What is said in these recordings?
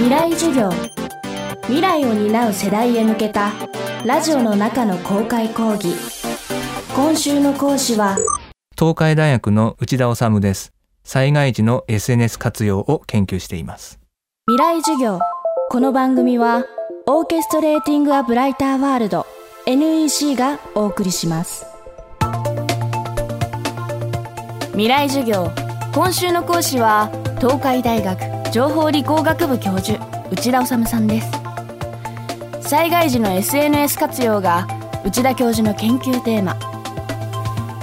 未来授業。未来を担う世代へ向けたラジオの中の公開講義。今週の講師は東海大学の内田治です。災害時の SNS 活用を研究しています。未来授業。この番組はオーケストレーティング・ア・ブライター・ワールド NEC がお送りします。未来授業。今週の講師は東海大学情報理工学部教授内田治さんです。災害時の SNS 活用が内田教授の研究テーマ。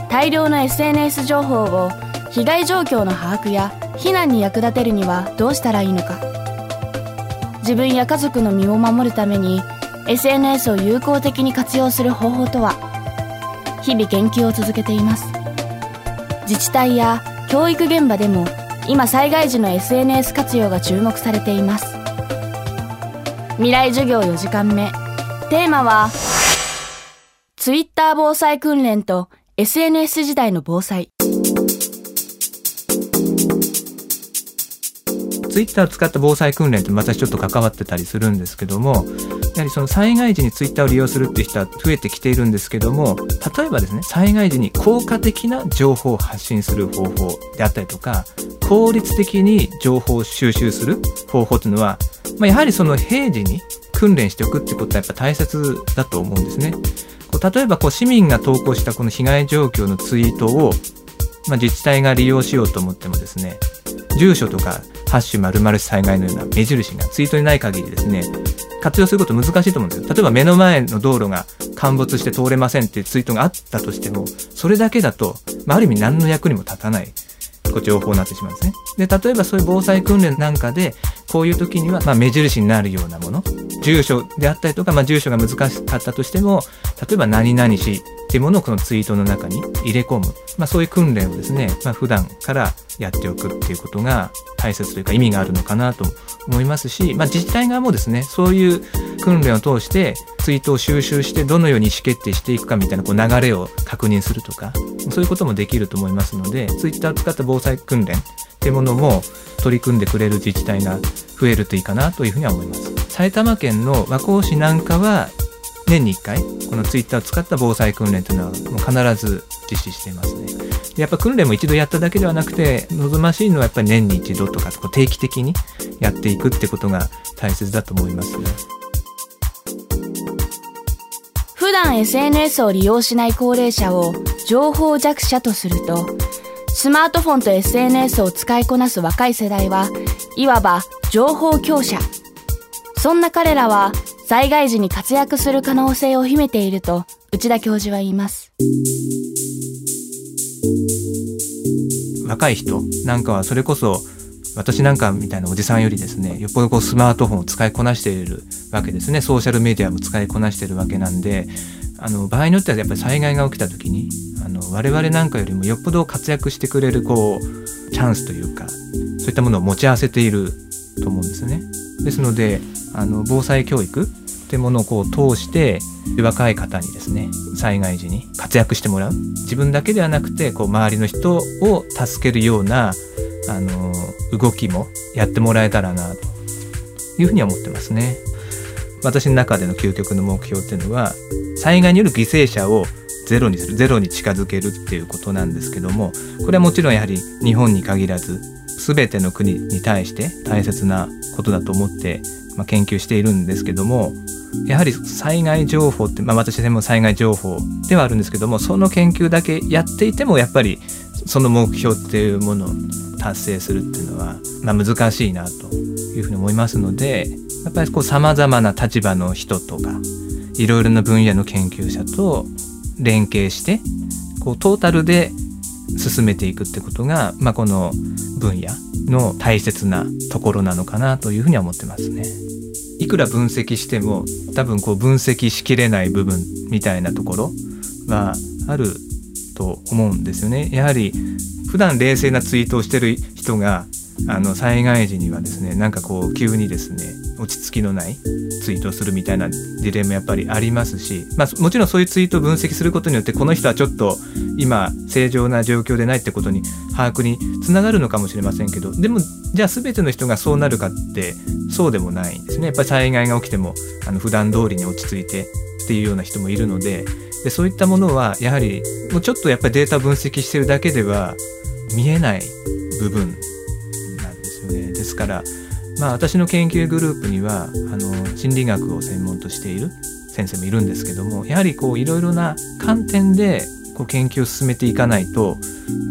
大量の SNS 情報を被害状況の把握や避難に役立てるにはどうしたらいいのか。自分や家族の身を守るために SNS を有効的に活用する方法とは。日々研究を続けています。自治体や教育現場でも今災害時の SNS 活用が注目されています。未来授業4時間目。テーマは Twitter 防災訓練と SNS 時代の防災。ツイッター使った防災訓練って私ちょっと関わってたりするんですけどもやはりその災害時にツイッターを利用するっていう人は増えてきているんですけども例えばですね災害時に効果的な情報を発信する方法であったりとか効率的に情報を収集する方法っていうのは、まあ、やはりその平時に訓練しておくってことはやっぱ大切だと思うんですね。こう例えばこう市民が投稿したこの被害状況のツイートを、まあ、自治体が利用しようと思ってもですね住所とかハッシュ〇〇災害のような目印がツイートにない限りですね、活用すること難しいと思うんですよ。例えば目の前の道路が陥没して通れませんっていうツイートがあったとしても、それだけだと、まあ、ある意味何の役にも立たない情報になってしまうんですね。で、例えばそういう防災訓練なんかで、こういう時には、まあ、目印になるようなもの、住所であったりとか、まあ、住所が難しかったとしても、例えば何々しっていうものをこのツイートの中に入れ込む。まあ、そういう訓練をですね、まあ、普段からやっておくっていうことが大切というか意味があるのかなと思いますし、まあ、自治体側もですね、そういう訓練を通してツイートを収集してどのように意思決定していくかみたいなこう流れを確認するとか、そういうこともできると思いますので、ツイッターを使った防災訓練ってものも取り組んでくれる自治体が増えるといいかなというふうには思います。埼玉県の和光市なんかは年に1回このツイッターを使った防災訓練というのはもう必ず実施していますね。やっぱ訓練も一度やっただけではなくて望ましいのはやっぱり年に一度とか定期的にやっていくってことが大切だと思いますね。普段 SNS を利用しない高齢者を情報弱者とするとスマートフォンと SNS を使いこなす若い世代はいわば情報強者そんな彼らは災害時に活躍する可能性を秘めていると内田教授は言います若い人なんかはそれこそ私なんかみたいなおじさんよりですねよっぽどこうスマートフォンを使いこなしているわけですねソーシャルメディアも使いこなしているわけなんであの場合によってはやっぱり災害が起きた時にあの我々なんかよりもよっぽど活躍してくれるこうチャンスというかそういったものを持ち合わせていると思うんですね。ですのであの防災教育ってものをこう通して若い方にですね災害時に活躍してもらう自分だけではなくてこう周りの人を助けるようなあの動きもやってもらえたらなというふうには思ってますね。私の中での究極の目標っていうのは災害による犠牲者をゼロにするゼロに近づけるっていうことなんですけどもこれはもちろんやはり日本に限らず全ての国に対して大切なことだと思って、まあ、研究しているんですけどもやはり災害情報って、まあ、私でも災害情報ではあるんですけどもその研究だけやっていてもやっぱりその目標っていうものを達成するっていうのは、まあ、難しいなというふうに思いますのでやっぱりこう様々な立場の人とかいろいろな分野の研究者と連携してこうトータルで進めていくってことが、まあ、この分野の大切なところなのかなというふうには思ってますね。いくら分析しても多分こう分析しきれない部分みたいなところはあると思うんですよね。やはり普段冷静なツイートをしてる人があの災害時にはですねなんかこう急にですね落ち着きのないツイートをするみたいなディレイもやっぱりありますし、まあ、もちろんそういうツイートを分析することによってこの人はちょっと今正常な状況でないってことに把握につながるのかもしれませんけどでもじゃあ全ての人がそうなるかってそうでもないんですね。やっぱり災害が起きてもあの普段通りに落ち着いてっていうような人もいるのででそういったものはやはりもうちょっとやっぱりデータ分析してるだけでは見えない部分なんですよね。ですからまあ私の研究グループにはあの心理学を専門としている先生もいるんですけどもやはりこういろいろな観点でこう研究を進めていかないと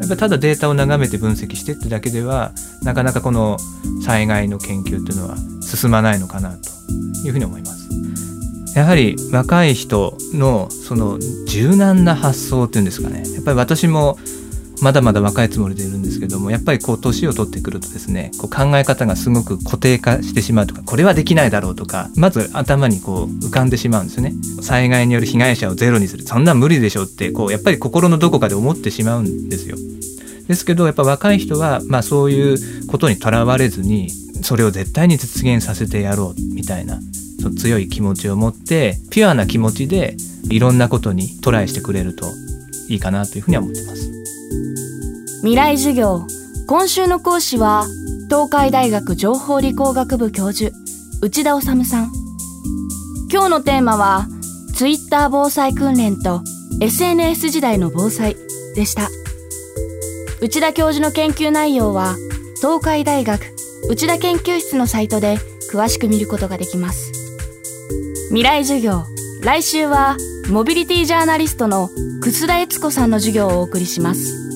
やっぱただデータを眺めて分析してってだけではなかなかこの災害の研究っていうのは進まないのかなというふうに思います。やはり若い人のその柔軟な発想っていうんですかねやっぱり私もまだまだ若いつもりでいるんですけどもやっぱりこう年を取ってくるとですねこう考え方がすごく固定化してしまうとかこれはできないだろうとかまず頭にこう浮かんでしまうんですよね。災害による被害者をゼロにする。そんな無理でしょってこうやっぱり心のどこかで思ってしまうんですよ。ですけどやっぱ若い人はまあそういうことにとらわれずにそれを絶対に実現させてやろうみたいなその強い気持ちを持ってピュアな気持ちでいろんなことにトライしてくれるといいかなというふうには思ってます。未来授業。今週の講師は東海大学情報理工学部教授内田治さん。今日のテーマはツイッター防災訓練と SNS 時代の防災でした。内田教授の研究内容は東海大学内田研究室のサイトで詳しく見ることができます。未来授業。来週はモビリティジャーナリストの楠田悦子さんの授業をお送りします。